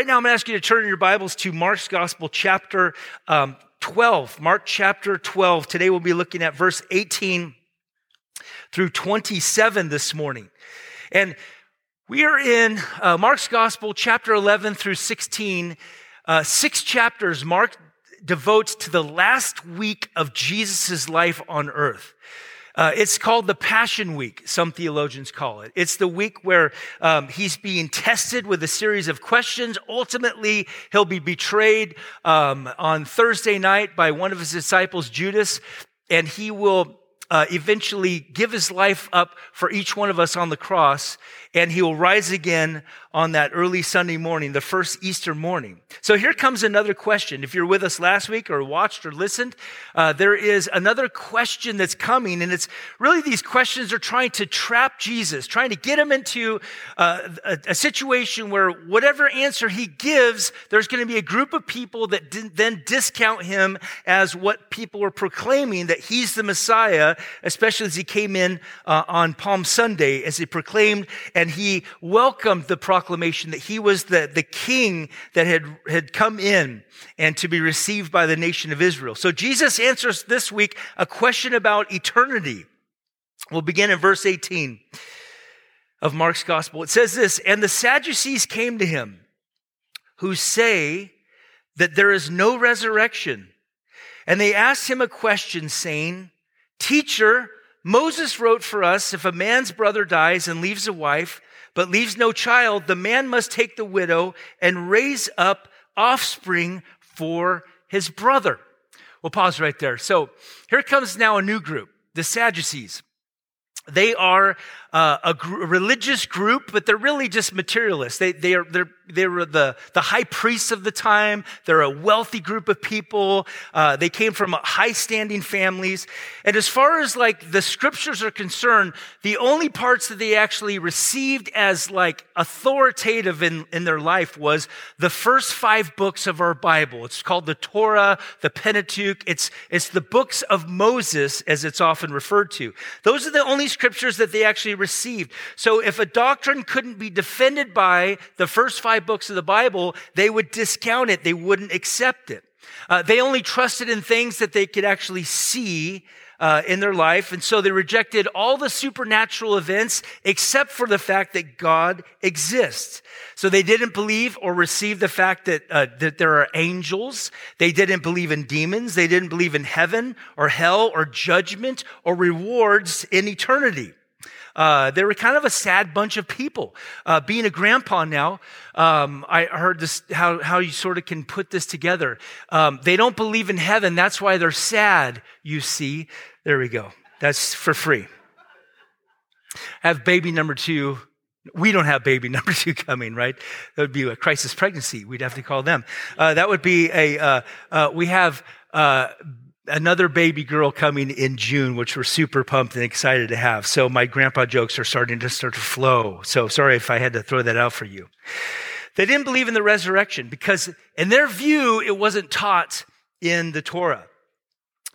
right now, I'm going to ask you to turn your Bibles to Mark's Gospel, chapter um, 12. Mark chapter 12. Today, we'll be looking at verse 18 through 27 this morning. And we are in uh, Mark's Gospel, chapter 11 through 16. Uh, six chapters Mark devotes to the last week of Jesus' life on earth. Uh, it's called the Passion Week, some theologians call it. It's the week where um, he's being tested with a series of questions. Ultimately, he'll be betrayed um, on Thursday night by one of his disciples, Judas, and he will uh, eventually give his life up for each one of us on the cross, and he will rise again on that early Sunday morning, the first Easter morning. So here comes another question. If you're with us last week or watched or listened, uh, there is another question that's coming, and it's really these questions are trying to trap Jesus, trying to get him into uh, a, a, situation where whatever answer he gives, there's going to be a group of people that then discount him as what people were proclaiming that he's the Messiah, especially as he came in uh, on Palm Sunday, as he proclaimed and he welcomed the proclamation that he was the, the king that had, had come in and to be received by the nation of Israel. So Jesus answers this week a question about eternity. We'll begin in verse 18 of Mark's gospel. It says this, and the Sadducees came to him who say that there is no resurrection. And they asked him a question saying, Teacher, Moses wrote for us if a man's brother dies and leaves a wife, but leaves no child, the man must take the widow and raise up offspring for his brother. We'll pause right there. So here comes now a new group, the Sadducees. They are uh, a, gr- religious group, but they're really just materialists. They, they are, they're, they were the, the high priests of the time. They're a wealthy group of people. Uh, they came from high standing families. And as far as like the scriptures are concerned, the only parts that they actually received as like authoritative in, in their life was the first five books of our Bible. It's called the Torah, the Pentateuch. It's, it's the books of Moses, as it's often referred to. Those are the only scriptures that they actually received. So if a doctrine couldn't be defended by the first five books of the Bible, they would discount it. They wouldn't accept it. Uh, they only trusted in things that they could actually see uh, in their life. And so they rejected all the supernatural events except for the fact that God exists. So they didn't believe or receive the fact that, uh, that there are angels. They didn't believe in demons. They didn't believe in heaven or hell or judgment or rewards in eternity. Uh, they were kind of a sad bunch of people. Uh, being a grandpa now, um, I heard this how how you sort of can put this together. Um, they don't believe in heaven. That's why they're sad. You see, there we go. That's for free. Have baby number two. We don't have baby number two coming, right? That would be a crisis pregnancy. We'd have to call them. Uh, that would be a. Uh, uh, we have uh, another baby girl coming in June, which we're super pumped and excited to have. So my grandpa jokes are starting to start to flow. So sorry if I had to throw that out for you. They didn't believe in the resurrection because in their view, it wasn't taught in the Torah.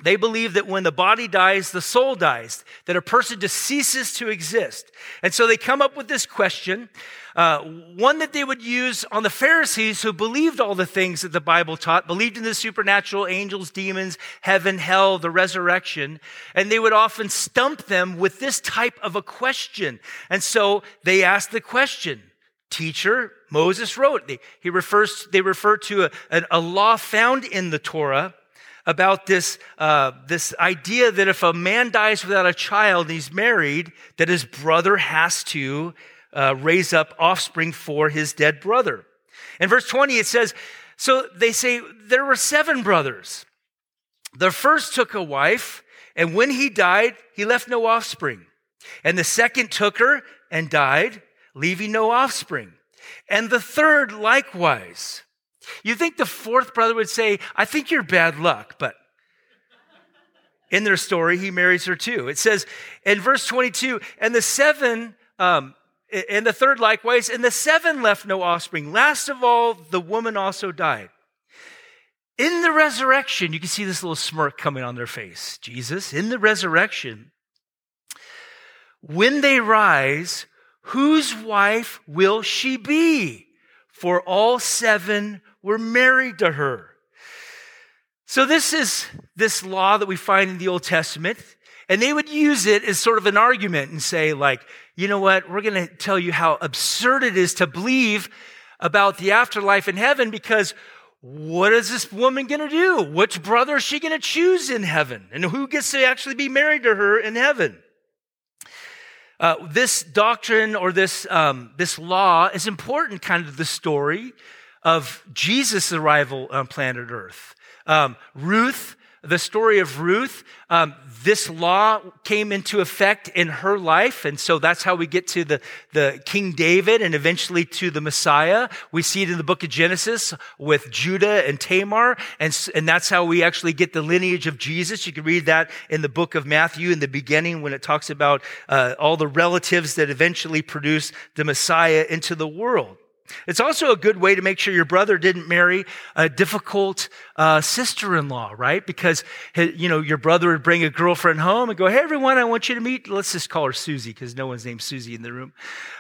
They believe that when the body dies, the soul dies, that a person just ceases to exist. And so they come up with this question, uh, one that they would use on the Pharisees who believed all the things that the Bible taught, believed in the supernatural, angels, demons, heaven, hell, the resurrection. And they would often stump them with this type of a question. And so they asked the question, teacher, Moses wrote, he refers, they refer to a, a law found in the Torah about this, uh, this idea that if a man dies without a child and he's married, that his brother has to uh, raise up offspring for his dead brother. In verse 20, it says, So they say, there were seven brothers. The first took a wife, and when he died, he left no offspring. And the second took her and died, leaving no offspring. And the third likewise. You think the fourth brother would say, I think you're bad luck, but in their story, he marries her too. It says in verse 22, and the seven, um, and the third likewise, and the seven left no offspring. Last of all, the woman also died. In the resurrection, you can see this little smirk coming on their face. Jesus, in the resurrection, when they rise, whose wife will she be? for all seven were married to her. So this is this law that we find in the Old Testament. And they would use it as sort of an argument and say, like, you know what? We're going to tell you how absurd it is to believe about the afterlife in heaven because what is this woman going to do? Which brother is she going to choose in heaven? And who gets to actually be married to her in heaven? Uh, this doctrine or this, um, this law is important, kind of the story of Jesus' arrival on planet Earth. Um, Ruth, the story of Ruth, um, this law came into effect in her life. And so that's how we get to the, the King David and eventually to the Messiah. We see it in the book of Genesis with Judah and Tamar. And, and that's how we actually get the lineage of Jesus. You can read that in the book of Matthew in the beginning when it talks about uh, all the relatives that eventually produced the Messiah into the world. It's also a good way to make sure your brother didn't marry a difficult uh, sister-in-law, right? Because you know your brother would bring a girlfriend home and go, "Hey, everyone, I want you to meet." Let's just call her Susie because no one's named Susie in the room.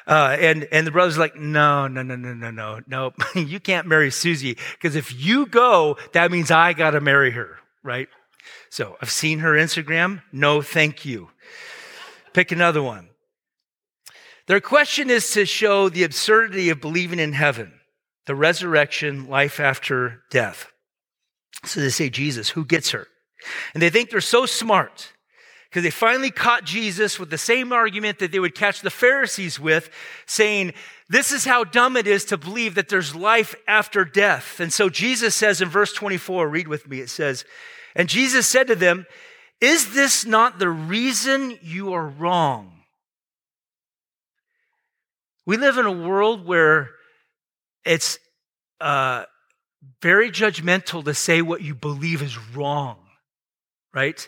Uh, and and the brother's like, "No, no, no, no, no, no, no. you can't marry Susie because if you go, that means I got to marry her, right?" So I've seen her Instagram. No, thank you. Pick another one. Their question is to show the absurdity of believing in heaven, the resurrection, life after death. So they say, Jesus, who gets her? And they think they're so smart because they finally caught Jesus with the same argument that they would catch the Pharisees with, saying, This is how dumb it is to believe that there's life after death. And so Jesus says in verse 24, read with me, it says, And Jesus said to them, Is this not the reason you are wrong? We live in a world where it's uh, very judgmental to say what you believe is wrong, right?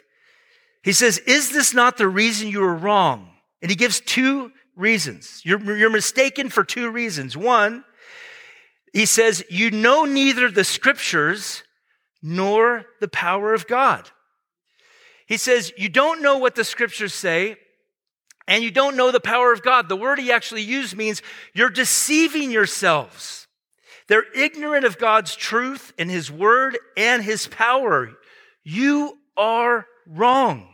He says, Is this not the reason you are wrong? And he gives two reasons. You're, you're mistaken for two reasons. One, he says, You know neither the scriptures nor the power of God. He says, You don't know what the scriptures say, and you don't know the power of God. The word he actually used means you're deceiving yourselves. They're ignorant of God's truth and his word and his power. You are wrong.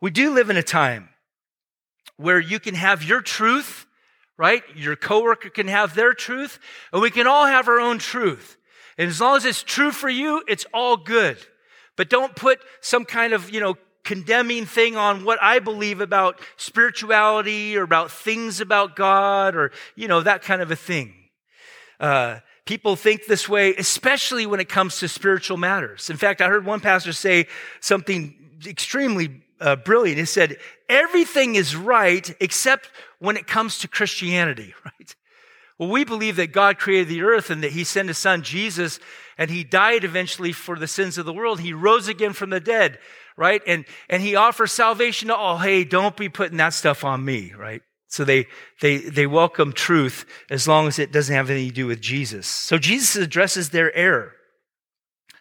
We do live in a time where you can have your truth, right? Your coworker can have their truth, and we can all have our own truth. And as long as it's true for you, it's all good. But don't put some kind of, you know, condemning thing on what I believe about spirituality or about things about God or, you know, that kind of a thing. Uh, people think this way, especially when it comes to spiritual matters. In fact, I heard one pastor say something extremely uh, brilliant. He said, everything is right except when it comes to Christianity, right? Well, we believe that God created the earth and that he sent his son Jesus and he died eventually for the sins of the world. He rose again from the dead right? And, and he offers salvation to all. Hey, don't be putting that stuff on me, right? So they, they, they welcome truth as long as it doesn't have anything to do with Jesus. So Jesus addresses their error.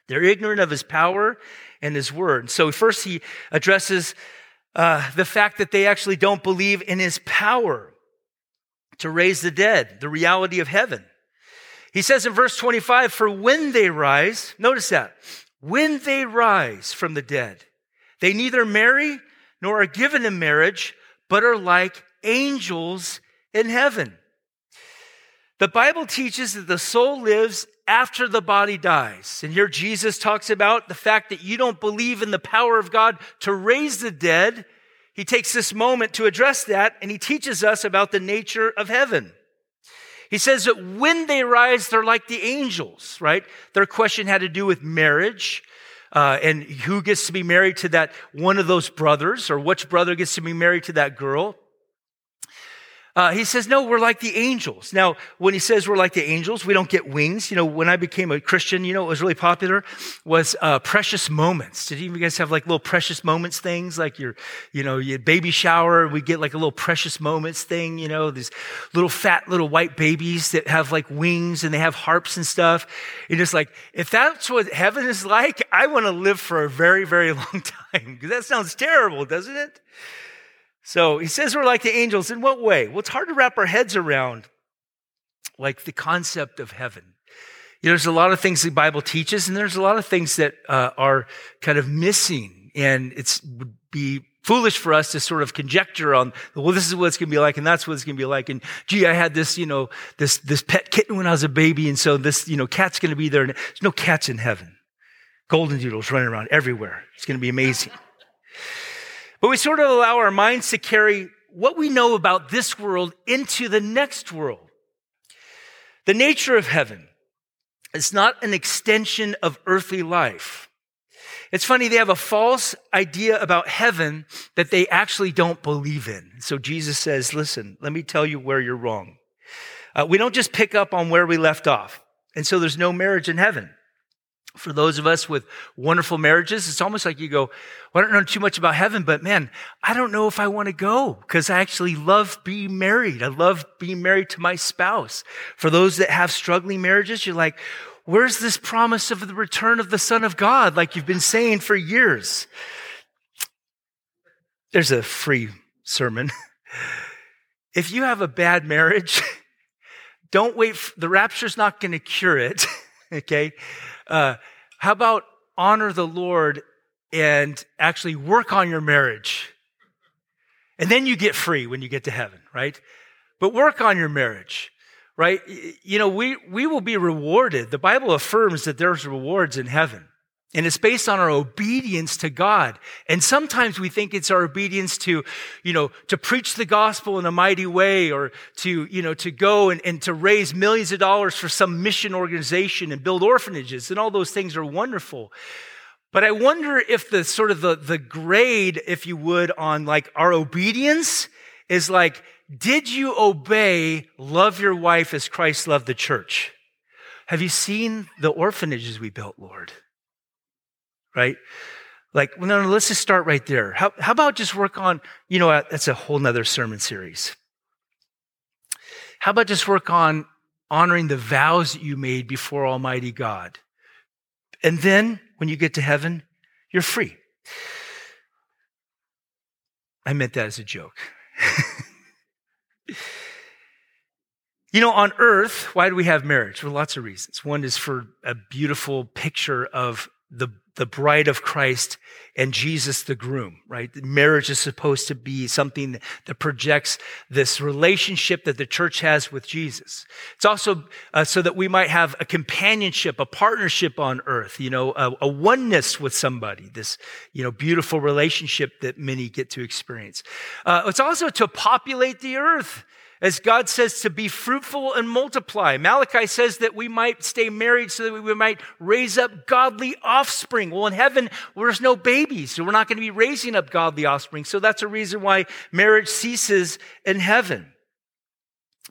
They're ignorant of his power and his word. So first he addresses uh, the fact that they actually don't believe in his power to raise the dead, the reality of heaven. He says in verse 25, for when they rise, notice that, when they rise from the dead, they neither marry nor are given in marriage, but are like angels in heaven. The Bible teaches that the soul lives after the body dies. And here Jesus talks about the fact that you don't believe in the power of God to raise the dead. He takes this moment to address that and he teaches us about the nature of heaven. He says that when they rise, they're like the angels, right? Their question had to do with marriage uh, and who gets to be married to that one of those brothers, or which brother gets to be married to that girl. Uh, he says, no, we're like the angels. Now, when he says we're like the angels, we don't get wings. You know, when I became a Christian, you know, what was really popular was uh, precious moments. Did you guys have like little precious moments things? Like your, you know, your baby shower, we get like a little precious moments thing, you know, these little fat little white babies that have like wings and they have harps and stuff. And just like, if that's what heaven is like, I want to live for a very, very long time. Because that sounds terrible, doesn't it? So he says we're like the angels. In what way? Well, it's hard to wrap our heads around like the concept of heaven. You know, there's a lot of things the Bible teaches, and there's a lot of things that uh, are kind of missing, and it's would be foolish for us to sort of conjecture on, well, this is what it's going to be like, and that's what it's going to be like. And gee, I had this, you know, this this pet kitten when I was a baby, and so this, you know, cat's going to be there. And there's no cats in heaven. Golden doodles running around everywhere. It's going to be amazing. But we sort of allow our minds to carry what we know about this world into the next world. The nature of heaven is not an extension of earthly life. It's funny, they have a false idea about heaven that they actually don't believe in. So Jesus says, listen, let me tell you where you're wrong. Uh, we don't just pick up on where we left off. And so there's no marriage in heaven. For those of us with wonderful marriages, it's almost like you go, well, I don't know too much about heaven, but man, I don't know if I want to go because I actually love being married. I love being married to my spouse. For those that have struggling marriages, you're like, Where's this promise of the return of the Son of God, like you've been saying for years? There's a free sermon. if you have a bad marriage, don't wait. For, the rapture's not going to cure it. okay. Uh, how about honor the Lord and actually work on your marriage? And then you get free when you get to heaven, right? But work on your marriage right? You know, we, we will be rewarded. The Bible affirms that there's rewards in heaven. And it's based on our obedience to God. And sometimes we think it's our obedience to, you know, to preach the gospel in a mighty way or to, you know, to go and, and to raise millions of dollars for some mission organization and build orphanages. And all those things are wonderful. But I wonder if the sort of the, the grade, if you would, on like our obedience is like, did you obey, love your wife as Christ loved the church? Have you seen the orphanages we built, Lord? Right? Like, well, no, no, let's just start right there. How, how about just work on, you know, that's a whole nother sermon series. How about just work on honoring the vows that you made before Almighty God? And then when you get to heaven, you're free. I meant that as a joke. You know, on earth, why do we have marriage? For lots of reasons. One is for a beautiful picture of the, the bride of Christ and Jesus, the groom, right? Marriage is supposed to be something that projects this relationship that the church has with Jesus. It's also uh, so that we might have a companionship, a partnership on earth, you know, a, a oneness with somebody, this, you know, beautiful relationship that many get to experience. Uh, it's also to populate the earth as God says to be fruitful and multiply. Malachi says that we might stay married so that we might raise up godly offspring. Well, in heaven, there's no babies, so we're not going to be raising up godly offspring. So that's a reason why marriage ceases in heaven.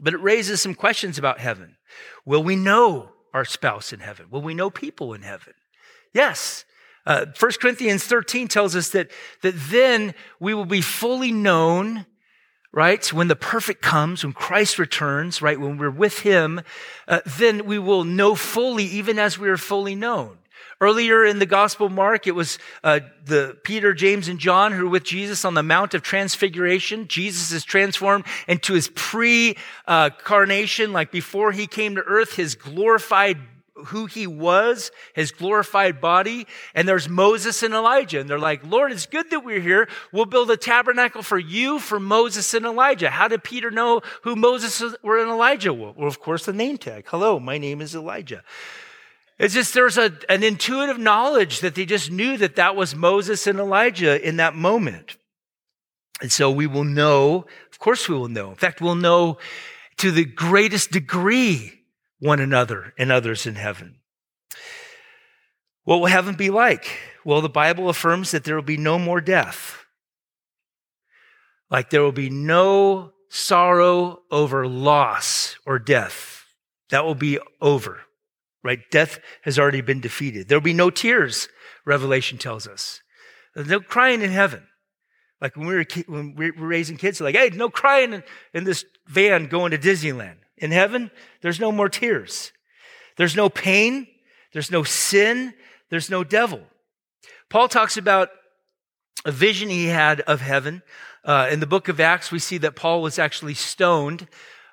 But it raises some questions about heaven. Will we know our spouse in heaven? Will we know people in heaven? Yes. Uh, 1 Corinthians 13 tells us that, that then we will be fully known right? When the perfect comes, when Christ returns, right? When we're with him, uh, then we will know fully, even as we are fully known. Earlier in the Gospel Mark, it was uh, the Peter, James, and John who were with Jesus on the Mount of Transfiguration. Jesus is transformed into his pre-carnation, like before he came to earth, his glorified who he was, his glorified body. And there's Moses and Elijah. And they're like, Lord, it's good that we're here. We'll build a tabernacle for you, for Moses and Elijah. How did Peter know who Moses were and Elijah were? Well, of course, the name tag. Hello, my name is Elijah. It's just there's a, an intuitive knowledge that they just knew that that was Moses and Elijah in that moment. And so we will know, of course, we will know. In fact, we'll know to the greatest degree one another and others in heaven. What will heaven be like? Well, the Bible affirms that there will be no more death. Like there will be no sorrow over loss or death. That will be over, right? Death has already been defeated. There will be no tears, Revelation tells us. No crying in heaven. Like when we were, when we were raising kids, like, hey, no crying in, in this van going to Disneyland. In heaven, there's no more tears. There's no pain. There's no sin. There's no devil. Paul talks about a vision he had of heaven. Uh, in the book of Acts, we see that Paul was actually stoned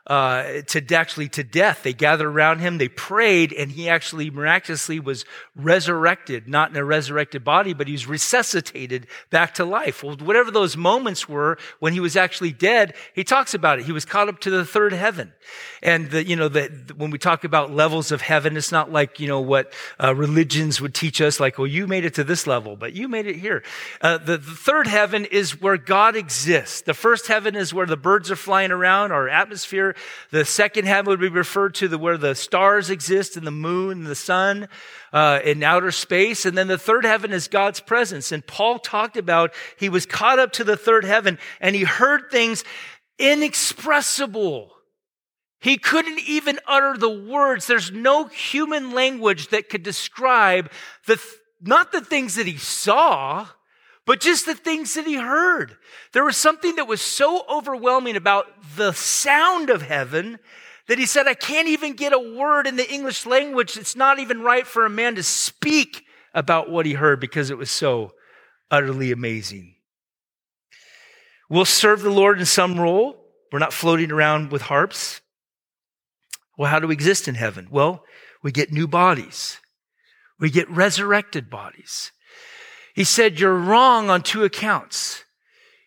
uh, to actually to death. They gathered around him, they prayed, and he actually miraculously was resurrected, not in a resurrected body, but he was resuscitated back to life. Well, whatever those moments were when he was actually dead, he talks about it. He was caught up to the third heaven. And the, you know, the, when we talk about levels of heaven, it's not like, you know, what uh, religions would teach us, like, well, you made it to this level, but you made it here. Uh, the, the third heaven is where God exists. The first heaven is where the birds are flying around, our atmosphere. The second heaven would be referred to the, where the stars exist and the moon and the sun uh, in outer space. And then the third heaven is God's presence. And Paul talked about he was caught up to the third heaven and he heard things inexpressible. He couldn't even utter the words. There's no human language that could describe the, not the things that he saw, but just the things that he heard. There was something that was so overwhelming about the sound of heaven that he said, I can't even get a word in the English language. It's not even right for a man to speak about what he heard because it was so utterly amazing. We'll serve the Lord in some role. We're not floating around with harps. Well, how do we exist in heaven? Well, we get new bodies. We get resurrected bodies. He said, You're wrong on two accounts.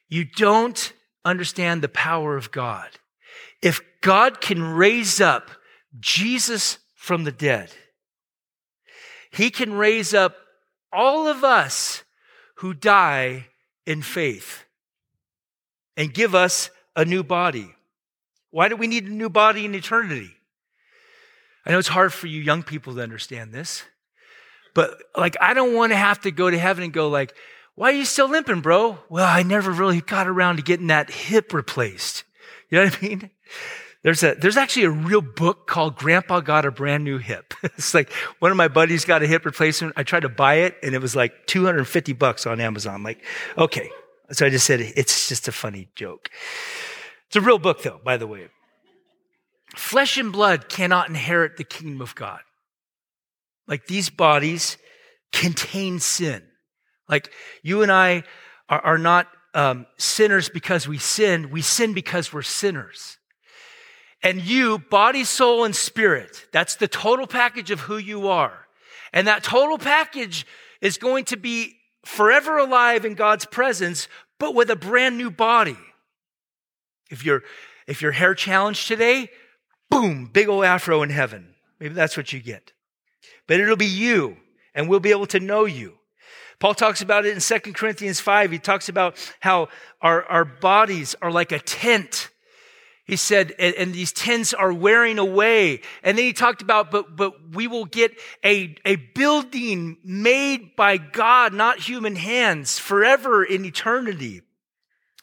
You don't understand the power of God. If God can raise up Jesus from the dead, he can raise up all of us who die in faith and give us a new body. Why do we need a new body in eternity? I know it's hard for you young people to understand this. But like, I don't want to have to go to heaven and go like, why are you still limping, bro? Well, I never really got around to getting that hip replaced. You know what I mean? There's a, there's actually a real book called Grandpa Got a Brand New Hip. it's like one of my buddies got a hip replacement. I tried to buy it and it was like 250 bucks on Amazon. Like, okay. So I just said, it's just a funny joke. It's a real book though, by the way. Flesh and blood cannot inherit the kingdom of God. Like these bodies contain sin. Like you and I are, are not um, sinners because we sin, we sin because we're sinners. And you, body, soul, and spirit, that's the total package of who you are. And that total package is going to be forever alive in God's presence, but with a brand new body. If you're, if your hair challenged today, boom, big old afro in heaven. Maybe that's what you get but it'll be you, and we'll be able to know you. Paul talks about it in 2 Corinthians 5. He talks about how our, our bodies are like a tent. He said, and, and, these tents are wearing away. And then he talked about, but, but we will get a, a building made by God, not human hands, forever in eternity.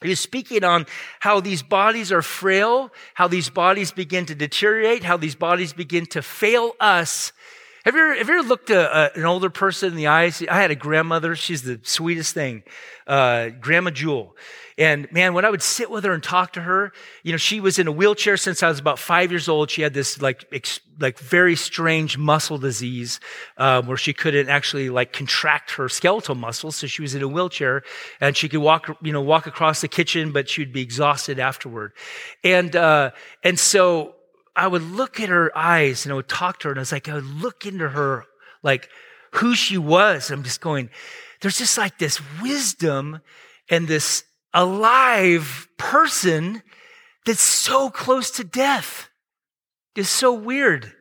He was speaking on how these bodies are frail, how these bodies begin to deteriorate, how these bodies begin to fail us have you ever, have you ever looked a, a, an older person in the eyes? I had a grandmother. She's the sweetest thing, uh, Grandma Jewel. And man, when I would sit with her and talk to her, you know, she was in a wheelchair since I was about five years old. She had this like, ex, like very strange muscle disease, um, where she couldn't actually like contract her skeletal muscles. So she was in a wheelchair and she could walk, you know, walk across the kitchen, but she would be exhausted afterward. And, uh, and so I would look at her eyes and I would talk to her, and I was like, I would look into her, like who she was. I'm just going, there's just like this wisdom and this alive person that's so close to death. It's so weird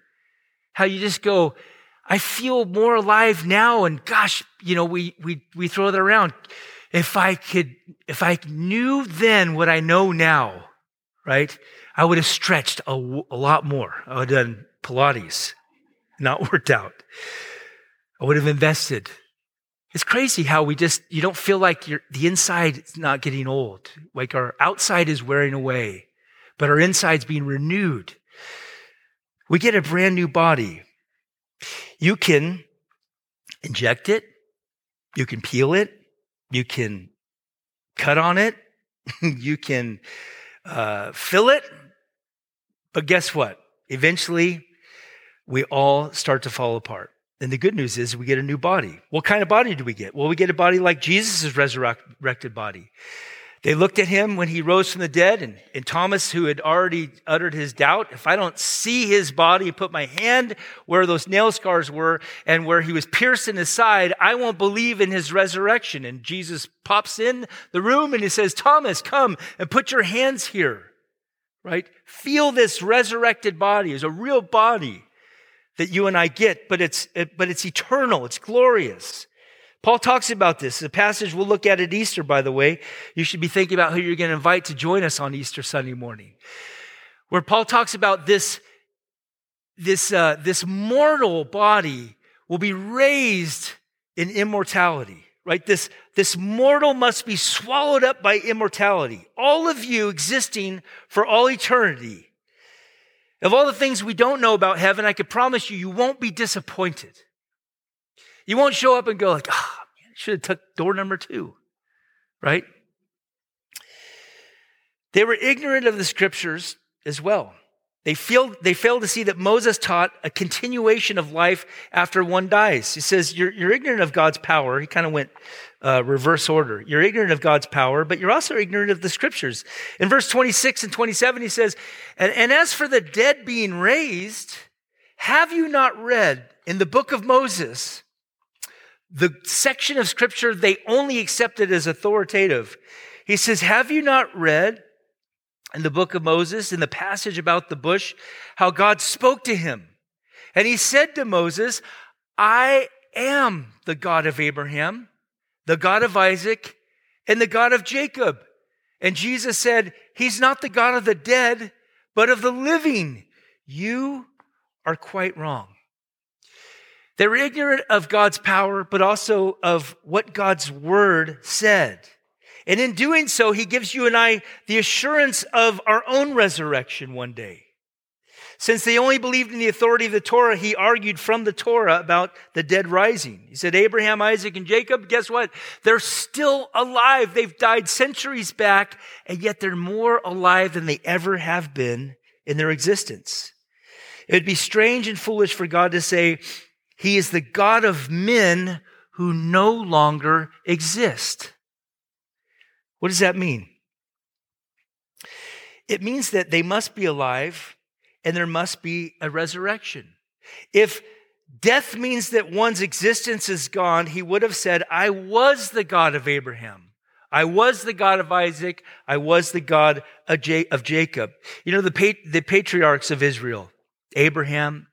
how you just go, I feel more alive now. And gosh, you know, we, we, we throw that around. If I could, if I knew then what I know now, right? I would have stretched a, a lot more. I would have done Pilates, not worked out. I would have invested. It's crazy how we just, you don't feel like the inside is not getting old. Like our outside is wearing away, but our inside's being renewed. We get a brand new body. You can inject it. You can peel it. You can cut on it. you can uh, fill it. But guess what? Eventually, we all start to fall apart. And the good news is we get a new body. What kind of body do we get? Well, we get a body like Jesus' resurrected body. They looked at him when he rose from the dead, and, and, Thomas, who had already uttered his doubt, if I don't see his body, put my hand where those nail scars were and where he was pierced in his side, I won't believe in his resurrection. And Jesus pops in the room and he says, Thomas, come and put your hands here, right? Feel this resurrected body as a real body that you and I get, but it's, but it's eternal. It's glorious. Paul talks about this. The passage we'll look at at Easter, by the way. You should be thinking about who you're going to invite to join us on Easter Sunday morning. Where Paul talks about this, this, uh, this mortal body will be raised in immortality, right? This, this mortal must be swallowed up by immortality. All of you existing for all eternity. Of all the things we don't know about heaven, I could promise you, you won't be disappointed. You won't show up and go like, ah, oh, should have took door number two, right? They were ignorant of the scriptures as well. They failed, they failed to see that Moses taught a continuation of life after one dies. He says, You're, you're ignorant of God's power. He kind of went uh, reverse order. You're ignorant of God's power, but you're also ignorant of the scriptures. In verse 26 and 27, he says, and, and as for the dead being raised, have you not read in the book of Moses the section of scripture they only accepted as authoritative. He says, Have you not read in the book of Moses, in the passage about the bush, how God spoke to him? And he said to Moses, I am the God of Abraham, the God of Isaac, and the God of Jacob. And Jesus said, He's not the God of the dead, but of the living. You are quite wrong. They were ignorant of God's power, but also of what God's word said. And in doing so, he gives you and I the assurance of our own resurrection one day. Since they only believed in the authority of the Torah, he argued from the Torah about the dead rising. He said, Abraham, Isaac, and Jacob, guess what? They're still alive. They've died centuries back, and yet they're more alive than they ever have been in their existence. It would be strange and foolish for God to say, he is the God of men who no longer exist. What does that mean? It means that they must be alive and there must be a resurrection. If death means that one's existence is gone, he would have said, I was the God of Abraham. I was the God of Isaac. I was the God of, Jacob. You know, the, the patriarchs of Israel, Abraham,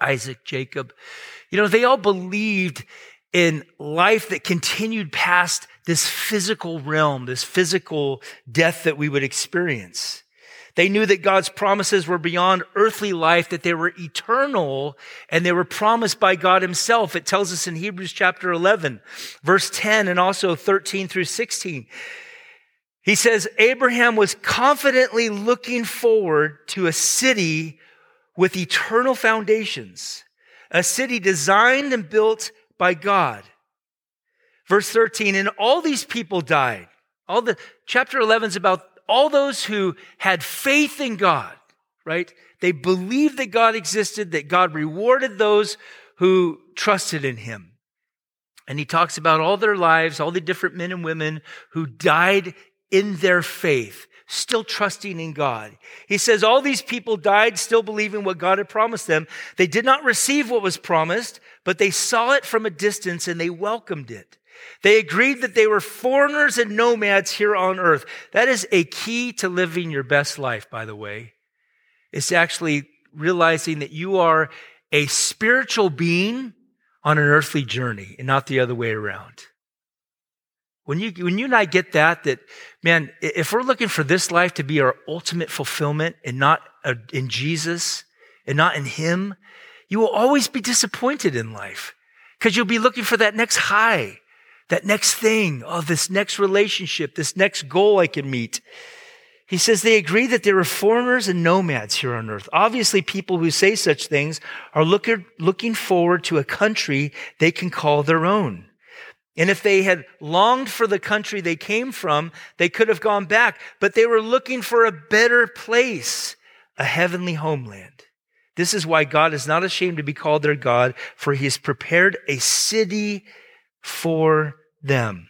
Isaac, Jacob. You know, they all believed in life that continued past this physical realm, this physical death that we would experience. They knew that God's promises were beyond earthly life, that they were eternal, and they were promised by God Himself. It tells us in Hebrews chapter 11, verse 10, and also 13 through 16. He says, Abraham was confidently looking forward to a city with eternal foundations, a city designed and built by God. Verse 13, and all these people died. All the chapter 11 is about all those who had faith in God, right? They believed that God existed, that God rewarded those who trusted in him. And he talks about all their lives, all the different men and women who died in their faith still trusting in God. He says all these people died still believing what God had promised them. They did not receive what was promised, but they saw it from a distance and they welcomed it. They agreed that they were foreigners and nomads here on earth. That is a key to living your best life, by the way. It's actually realizing that you are a spiritual being on an earthly journey and not the other way around. When you, when you and I get that, that, man, if we're looking for this life to be our ultimate fulfillment and not uh, in Jesus and not in Him, you will always be disappointed in life because you'll be looking for that next high, that next thing, oh, this next relationship, this next goal I can meet. He says they agree that there are foreigners and nomads here on earth. Obviously, people who say such things are looking, looking forward to a country they can call their own. And if they had longed for the country they came from, they could have gone back, but they were looking for a better place, a heavenly homeland. This is why God is not ashamed to be called their God, for he has prepared a city for them.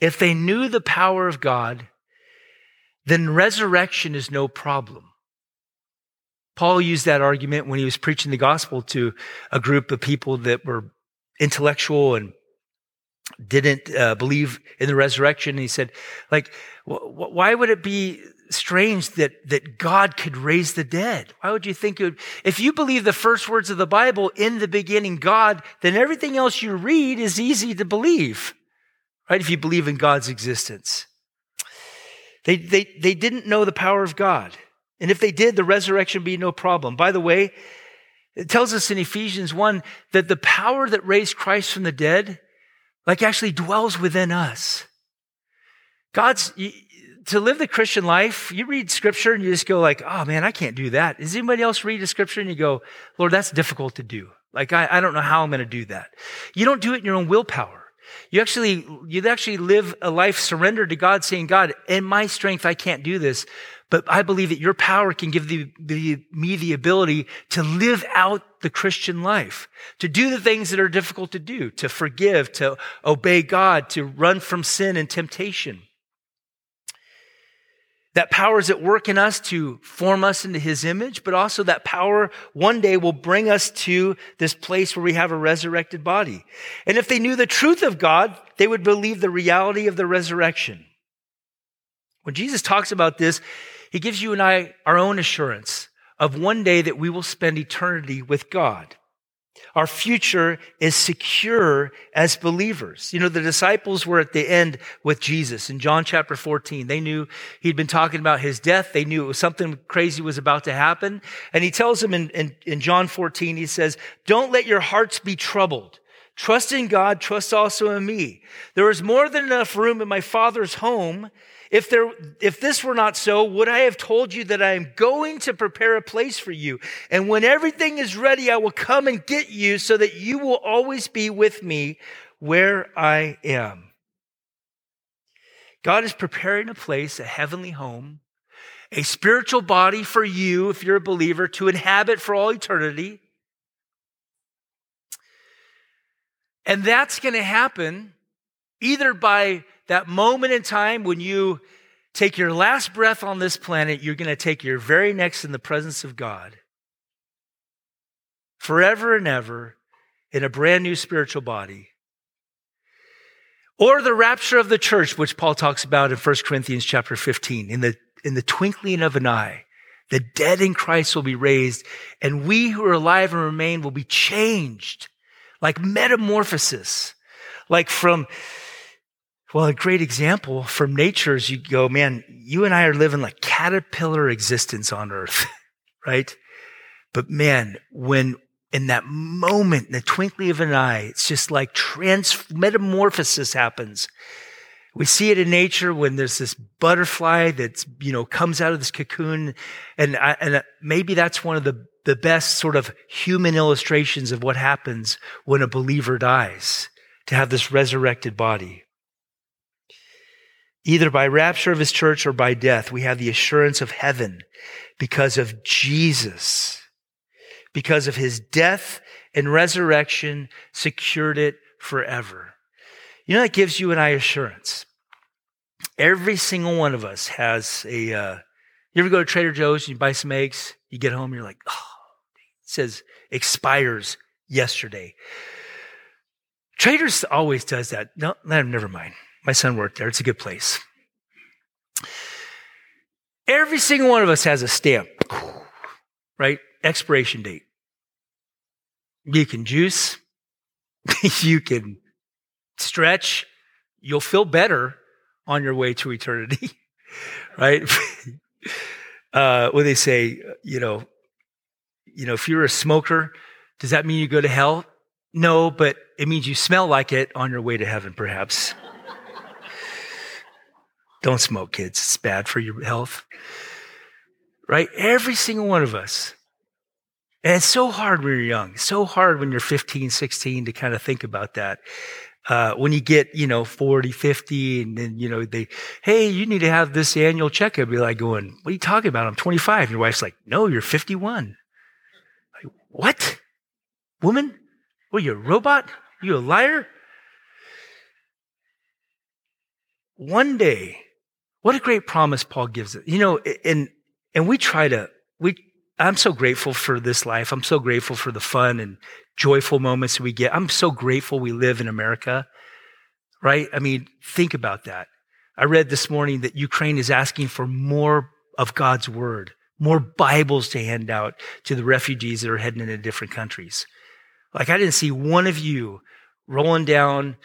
If they knew the power of God, then resurrection is no problem. Paul used that argument when he was preaching the gospel to a group of people that were intellectual and didn't uh, believe in the resurrection. And he said, like, wh- why would it be strange that, that God could raise the dead? Why would you think it would, if you believe the first words of the Bible, in the beginning, God, then everything else you read is easy to believe, right? If you believe in God's existence. They, they, they didn't know the power of God. And if they did, the resurrection would be no problem. By the way, it tells us in Ephesians 1 that the power that raised Christ from the dead, like actually dwells within us. God's, to live the Christian life, you read scripture and you just go like, oh man, I can't do that. Does anybody else read the scripture and you go, Lord, that's difficult to do. Like, I, I don't know how I'm going to do that. You don't do it in your own willpower. You actually, you actually live a life surrendered to God, saying, God, in my strength, I can't do this. But I believe that your power can give the, the, me the ability to live out the Christian life, to do the things that are difficult to do, to forgive, to obey God, to run from sin and temptation. That power is at work in us to form us into his image, but also that power one day will bring us to this place where we have a resurrected body. And if they knew the truth of God, they would believe the reality of the resurrection. When Jesus talks about this, he gives you and I our own assurance of one day that we will spend eternity with God. Our future is secure as believers. You know, the disciples were at the end with Jesus in John chapter 14. They knew he'd been talking about his death. They knew it was something crazy was about to happen. And he tells them in, in, in John 14, he says, don't let your hearts be troubled. Trust in God, trust also in me. There is more than enough room in my father's home. If there, if this were not so, would I have told you that I am going to prepare a place for you? And when everything is ready, I will come and get you so that you will always be with me where I am. God is preparing a place, a heavenly home, a spiritual body for you, if you're a believer, to inhabit for all eternity. And that's going to happen either by that moment in time when you take your last breath on this planet, you're going to take your very next in the presence of God forever and ever in a brand new spiritual body. Or the rapture of the church, which Paul talks about in 1 Corinthians chapter 15. In the, in the twinkling of an eye, the dead in Christ will be raised, and we who are alive and remain will be changed like metamorphosis, like from well, a great example from nature is you go, man, you and I are living like caterpillar existence on earth, right? But man, when in that moment, in the twinkling of an eye, it's just like trans metamorphosis happens. We see it in nature when there's this butterfly that's, you know, comes out of this cocoon. And, I, and uh, maybe that's one of the, the best sort of human illustrations of what happens when a believer dies to have this resurrected body. Either by rapture of his church or by death, we have the assurance of heaven because of Jesus. Because of his death and resurrection secured it forever. You know, that gives you and I assurance. Every single one of us has a, uh, you ever go to Trader Joe's and you buy some eggs, you get home, you're like, oh, it says expires yesterday. Traders always does that. No, never mind. My son worked there. It's a good place. Every single one of us has a stamp, right? Expiration date. You can juice, you can stretch, you'll feel better on your way to eternity, right? uh, when they say, you know, you know, if you're a smoker, does that mean you go to hell? No, but it means you smell like it on your way to heaven, perhaps. Don't smoke, kids. It's bad for your health. Right? Every single one of us. And it's so hard when you're young. It's so hard when you're 15, 16 to kind of think about that. Uh, when you get, you know, 40, 50, and then, you know, they, hey, you need to have this annual checkup. Be like going, what are you talking about? I'm 25. And your wife's like, no, you're 51. Like, what? Woman? What, you a robot? You a liar? one day, what a great promise Paul gives it. You know, and, and we try to, we, I'm so grateful for this life. I'm so grateful for the fun and joyful moments we get. I'm so grateful we live in America, right? I mean, think about that. I read this morning that Ukraine is asking for more of God's word, more Bibles to hand out to the refugees that are heading into different countries. Like, I didn't see one of you rolling down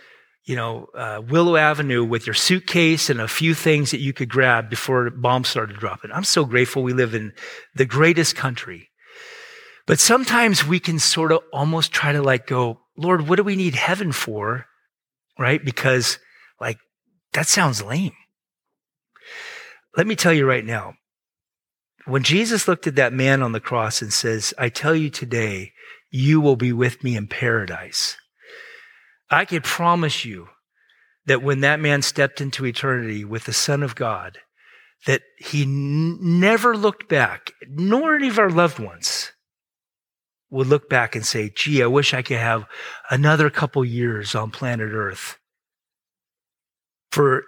you know, uh, Willow Avenue with your suitcase and a few things that you could grab before bombs started dropping. I'm so grateful we live in the greatest country. But sometimes we can sort of almost try to like go, Lord, what do we need heaven for? Right? Because like that sounds lame. Let me tell you right now, when Jesus looked at that man on the cross and says, I tell you today, you will be with me in paradise. I could promise you that when that man stepped into eternity with the Son of God, that he n- never looked back, nor any of our loved ones would look back and say, gee, I wish I could have another couple years on planet Earth. For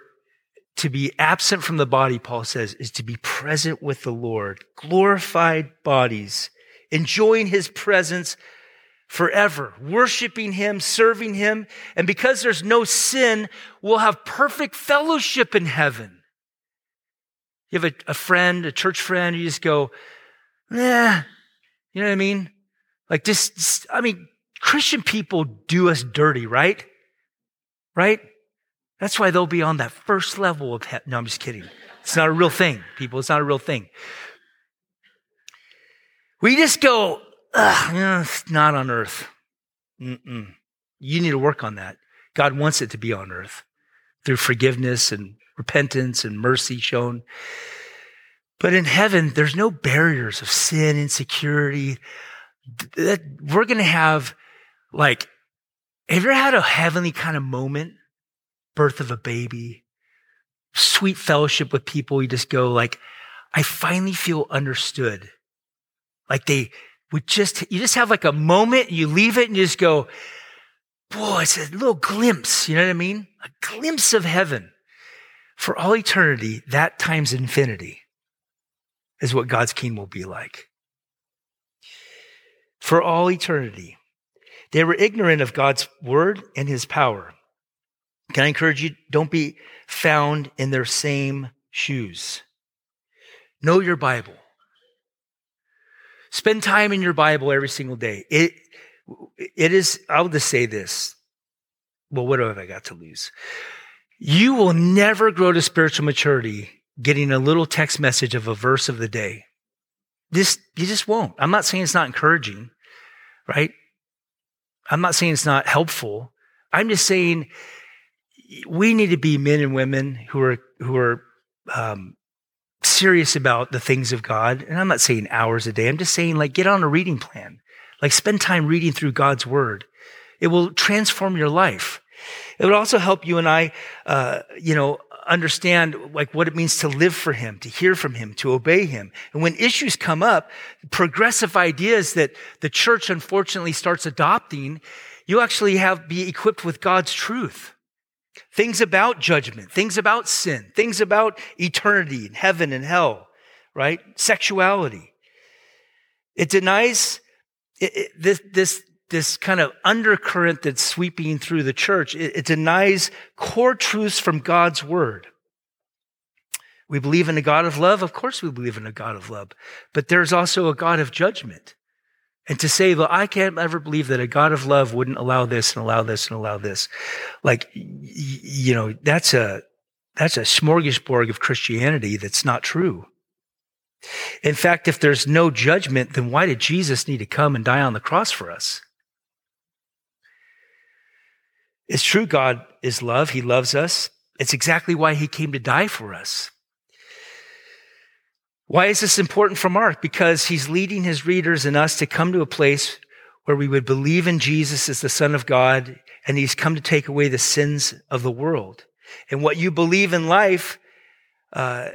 to be absent from the body, Paul says, is to be present with the Lord, glorified bodies, enjoying his presence forever, worshiping Him, serving Him. And because there's no sin, we'll have perfect fellowship in heaven. You have a, a friend, a church friend, you just go, nah, you know what I mean? Like just, I mean, Christian people do us dirty, right? Right? That's why they'll be on that first level of heaven. No, I'm just kidding. It's not a real thing, people. It's not a real thing. We just go, Ugh, it's not on earth. Mm-mm. You need to work on that. God wants it to be on earth through forgiveness and repentance and mercy shown. But in heaven, there's no barriers of sin, insecurity. That we're going to have like, have you ever had a heavenly kind of moment? Birth of a baby, sweet fellowship with people. You just go like, I finally feel understood. Like they, we just, you just have like a moment, you leave it and you just go, boy, it's a little glimpse. You know what I mean? A glimpse of heaven for all eternity, that times infinity is what God's kingdom will be like. For all eternity. They were ignorant of God's word and his power. Can I encourage you? Don't be found in their same shoes. Know your Bible. Spend time in your Bible every single day. It, it is, I'll just say this. Well, what have I got to lose? You will never grow to spiritual maturity getting a little text message of a verse of the day. This, you just won't. I'm not saying it's not encouraging, right? I'm not saying it's not helpful. I'm just saying we need to be men and women who are, who are, um, serious about the things of God, and I'm not saying hours a day, I'm just saying like get on a reading plan. Like spend time reading through God's word. It will transform your life. It would also help you and I, uh, you know, understand like what it means to live for him, to hear from him, to obey him. And when issues come up, progressive ideas that the church unfortunately starts adopting, you actually have be equipped with God's truth. Things about judgment, things about sin, things about eternity and heaven and hell, right? Sexuality. It denies it, it, this, this, this kind of undercurrent that's sweeping through the church. It, it denies core truths from God's word. We believe in a God of love. Of course, we believe in a God of love, but there's also a God of judgment. And to say, well, I can't ever believe that a God of love wouldn't allow this and allow this and allow this. Like, you know, that's a, that's a smorgasbord of Christianity that's not true. In fact, if there's no judgment, then why did Jesus need to come and die on the cross for us? It's true God is love. He loves us. It's exactly why he came to die for us. Why is this important for Mark? Because he's leading his readers and us to come to a place where we would believe in Jesus as the Son of God, and he's come to take away the sins of the world. And what you believe in life, uh,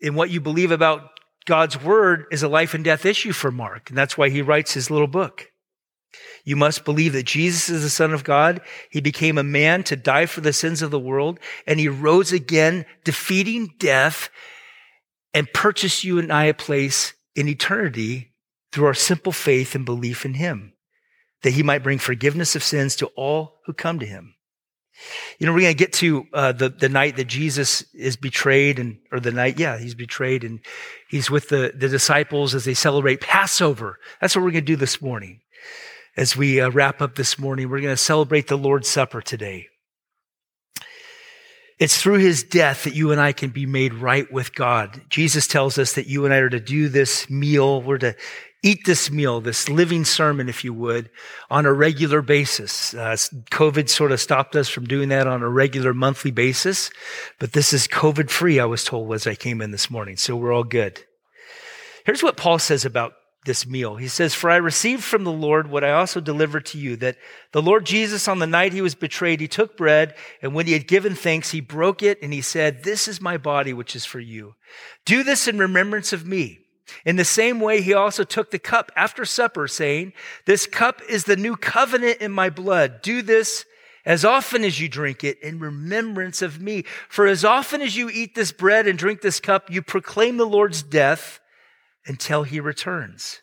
in what you believe about God's word, is a life and death issue for Mark. And that's why he writes his little book. You must believe that Jesus is the Son of God. He became a man to die for the sins of the world, and he rose again, defeating death and purchase you and I a place in eternity through our simple faith and belief in him, that he might bring forgiveness of sins to all who come to him. You know, we're going to get to uh, the the night that Jesus is betrayed, and or the night, yeah, he's betrayed, and he's with the the disciples as they celebrate Passover. That's what we're going to do this morning. As we uh, wrap up this morning, we're going to celebrate the Lord's Supper today. It's through his death that you and I can be made right with God. Jesus tells us that you and I are to do this meal. We're to eat this meal, this living sermon, if you would, on a regular basis. Uh, COVID sort of stopped us from doing that on a regular monthly basis, but this is COVID free, I was told as I came in this morning. So we're all good. Here's what Paul says about this meal. He says, For I received from the Lord what I also delivered to you, that the Lord Jesus, on the night he was betrayed, he took bread, and when he had given thanks, he broke it, and he said, This is my body, which is for you. Do this in remembrance of me. In the same way, he also took the cup after supper, saying, This cup is the new covenant in my blood. Do this as often as you drink it in remembrance of me. For as often as you eat this bread and drink this cup, you proclaim the Lord's death until he returns.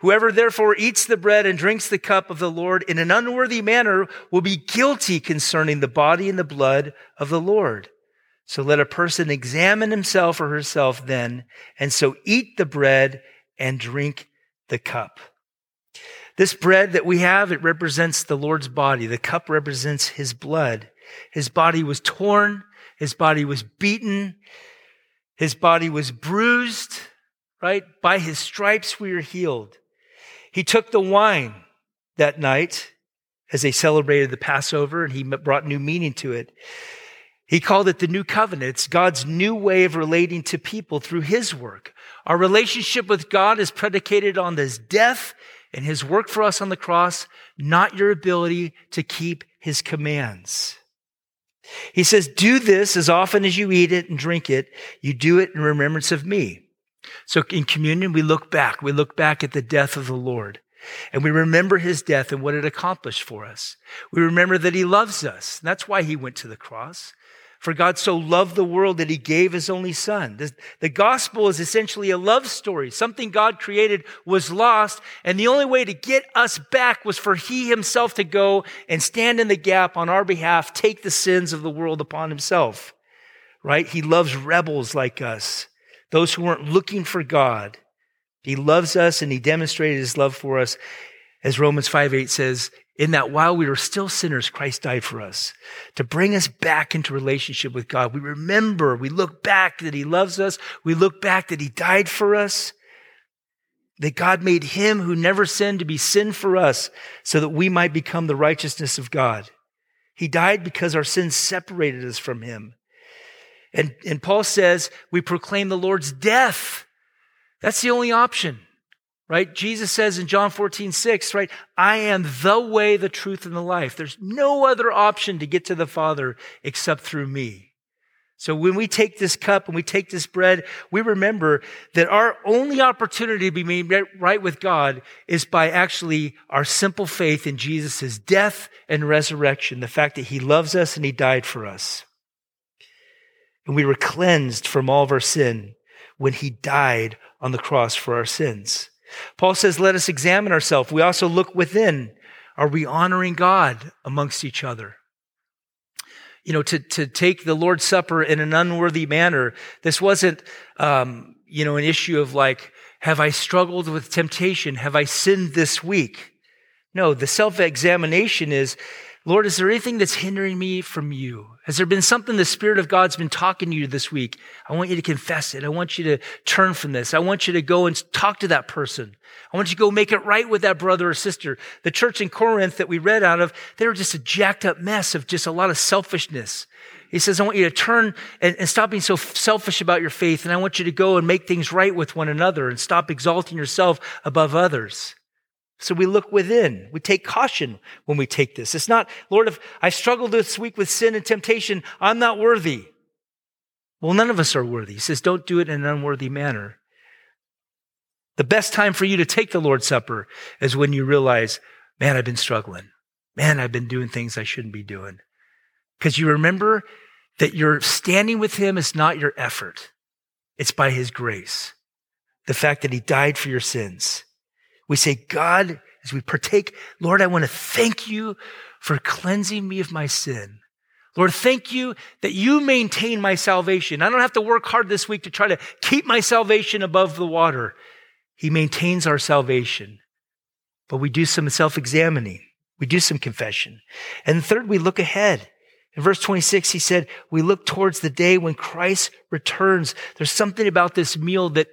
Whoever therefore eats the bread and drinks the cup of the Lord in an unworthy manner will be guilty concerning the body and the blood of the Lord. So let a person examine himself or herself then, and so eat the bread and drink the cup. This bread that we have, it represents the Lord's body. The cup represents his blood. His body was torn. His body was beaten. His body was bruised, right? By his stripes we are healed. He took the wine that night as they celebrated the Passover and he brought new meaning to it. He called it the new covenant. It's God's new way of relating to people through his work. Our relationship with God is predicated on his death and his work for us on the cross, not your ability to keep his commands. He says, do this as often as you eat it and drink it. You do it in remembrance of me. So in communion, we look back. We look back at the death of the Lord. And we remember his death and what it accomplished for us. We remember that he loves us. That's why he went to the cross. For God so loved the world that he gave his only son. The, the, gospel is essentially a love story. Something God created was lost, and the only way to get us back was for he himself to go and stand in the gap on our behalf, take the sins of the world upon himself. Right? He loves rebels like us, those who weren't looking for God. He loves us and he demonstrated his love for us. As Romans 5 8 says, in that while we were still sinners, Christ died for us to bring us back into relationship with God. We remember, we look back that He loves us. We look back that He died for us, that God made Him who never sinned to be sin for us so that we might become the righteousness of God. He died because our sins separated us from Him. And, and Paul says we proclaim the Lord's death. That's the only option right? Jesus says in John 14, 6, right? I am the way, the truth, and the life. There's no other option to get to the Father except through me. So when we take this cup and we take this bread, we remember that our only opportunity to be made right with God is by actually our simple faith in Jesus' death and resurrection, the fact that he loves us and he died for us. And we were cleansed from all of our sin when he died on the cross for our sins. Paul says, let us examine ourselves. We also look within. Are we honoring God amongst each other? You know, to, to take the Lord's Supper in an unworthy manner, this wasn't, um, you know, an issue of like, have I struggled with temptation? Have I sinned this week? No, the self examination is, Lord, is there anything that's hindering me from you? Has there been something the Spirit of God's been talking to you this week? I want you to confess it. I want you to turn from this. I want you to go and talk to that person. I want you to go make it right with that brother or sister. The church in Corinth that we read out of, they were just a jacked up mess of just a lot of selfishness. He says, I want you to turn and, and stop being so selfish about your faith. And I want you to go and make things right with one another and stop exalting yourself above others. So we look within. We take caution when we take this. It's not, Lord, if I struggled this week with sin and temptation, I'm not worthy. Well, none of us are worthy. He says, don't do it in an unworthy manner. The best time for you to take the Lord's Supper is when you realize man, I've been struggling. Man, I've been doing things I shouldn't be doing. Because you remember that your standing with him is not your effort. It's by his grace. The fact that he died for your sins. We say, God, as we partake, Lord, I want to thank you for cleansing me of my sin. Lord, thank you that you maintain my salvation. I don't have to work hard this week to try to keep my salvation above the water. He maintains our salvation. But we do some self examining, we do some confession. And third, we look ahead. In verse 26, he said, We look towards the day when Christ returns. There's something about this meal that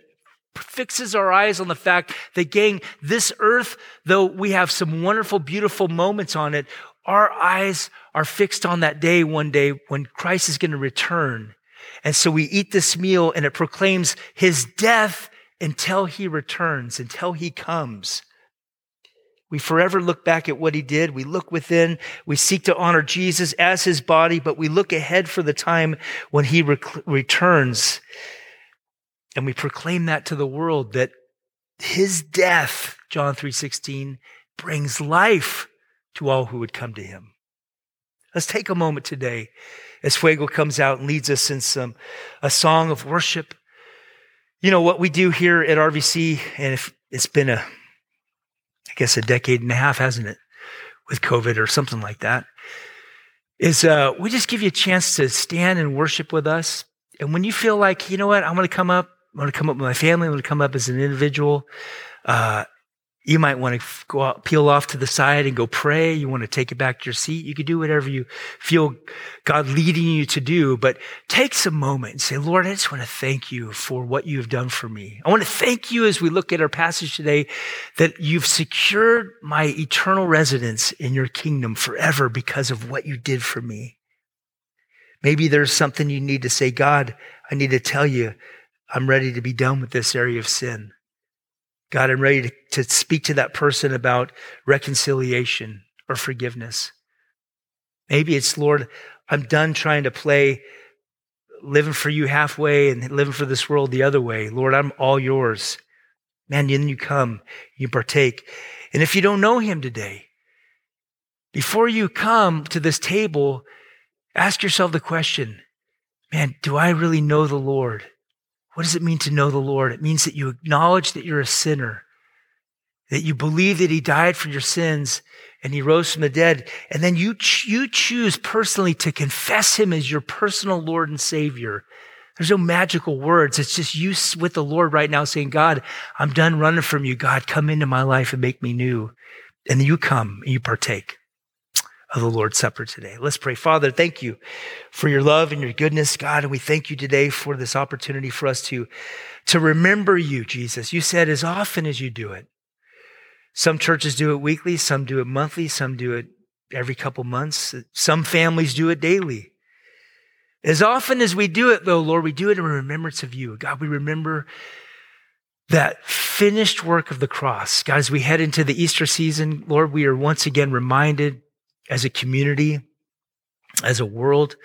fixes our eyes on the fact that, gang, this earth, though we have some wonderful, beautiful moments on it, our eyes are fixed on that day one day when Christ is going to return. And so we eat this meal and it proclaims his death until he returns, until he comes. We forever look back at what he did. We look within. We seek to honor Jesus as his body, but we look ahead for the time when he returns. And we proclaim that to the world that his death, John 3:16, brings life to all who would come to him. Let's take a moment today as Fuego comes out and leads us in some a song of worship. You know what we do here at RVC, and if it's been a, I guess a decade and a half, hasn't it, with COVID or something like that, is uh, we just give you a chance to stand and worship with us. And when you feel like, you know what, I'm going to come up, Going to come up with my family, I'm going to come up as an individual. Uh, you might want to go out, peel off to the side and go pray. You want to take it back to your seat. You could do whatever you feel God leading you to do, but take some moment and say, Lord, I just want to thank you for what you have done for me. I want to thank you as we look at our passage today that you've secured my eternal residence in your kingdom forever because of what you did for me. Maybe there's something you need to say, God, I need to tell you, I'm ready to be done with this area of sin. God, I'm ready to, to speak to that person about reconciliation or forgiveness. Maybe it's, Lord, I'm done trying to play living for you halfway and living for this world the other way. Lord, I'm all yours. Man, then you come, you partake. And if you don't know him today, before you come to this table, ask yourself the question, man, do I really know the Lord? What does it mean to know the Lord? It means that you acknowledge that you're a sinner, that you believe that He died for your sins and He rose from the dead, and then you, you choose personally to confess Him as your personal Lord and Savior. There's no magical words. It's just you with the Lord right now saying, God, I'm done running from you. God, come into my life and make me new. And then you come and you partake of the Lord's Supper today. Let's pray. Father, thank you for your love and your goodness, God. And we thank you today for this opportunity for us to, to remember you, Jesus. You said as often as you do it. Some churches do it weekly, some do it monthly, some do it every couple months. Some families do it daily. As often as we do it, though, Lord, we do it in remembrance of you. God, we remember that finished work of the cross. God, as we head into the Easter season, Lord, we are once again reminded as a community, as a world,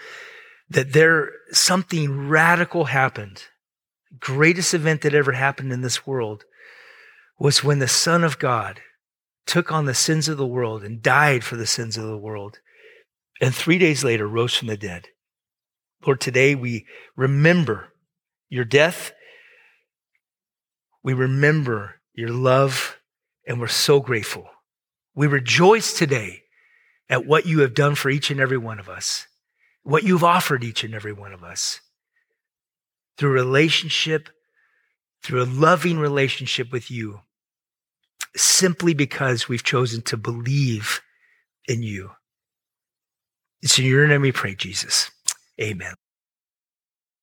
that there something radical happened. Greatest event that ever happened in this world was when the Son of God took on the sins of the world and died for the sins of the world, and three days later rose from the dead. Lord, today we remember your death. We remember your love, and we're so grateful. We rejoice today at what you have done for each and every one of us, what you've offered each and every one of us through relationship, through a loving relationship with you, simply because we've chosen to believe in you. It's in your name we pray, Jesus. Amen.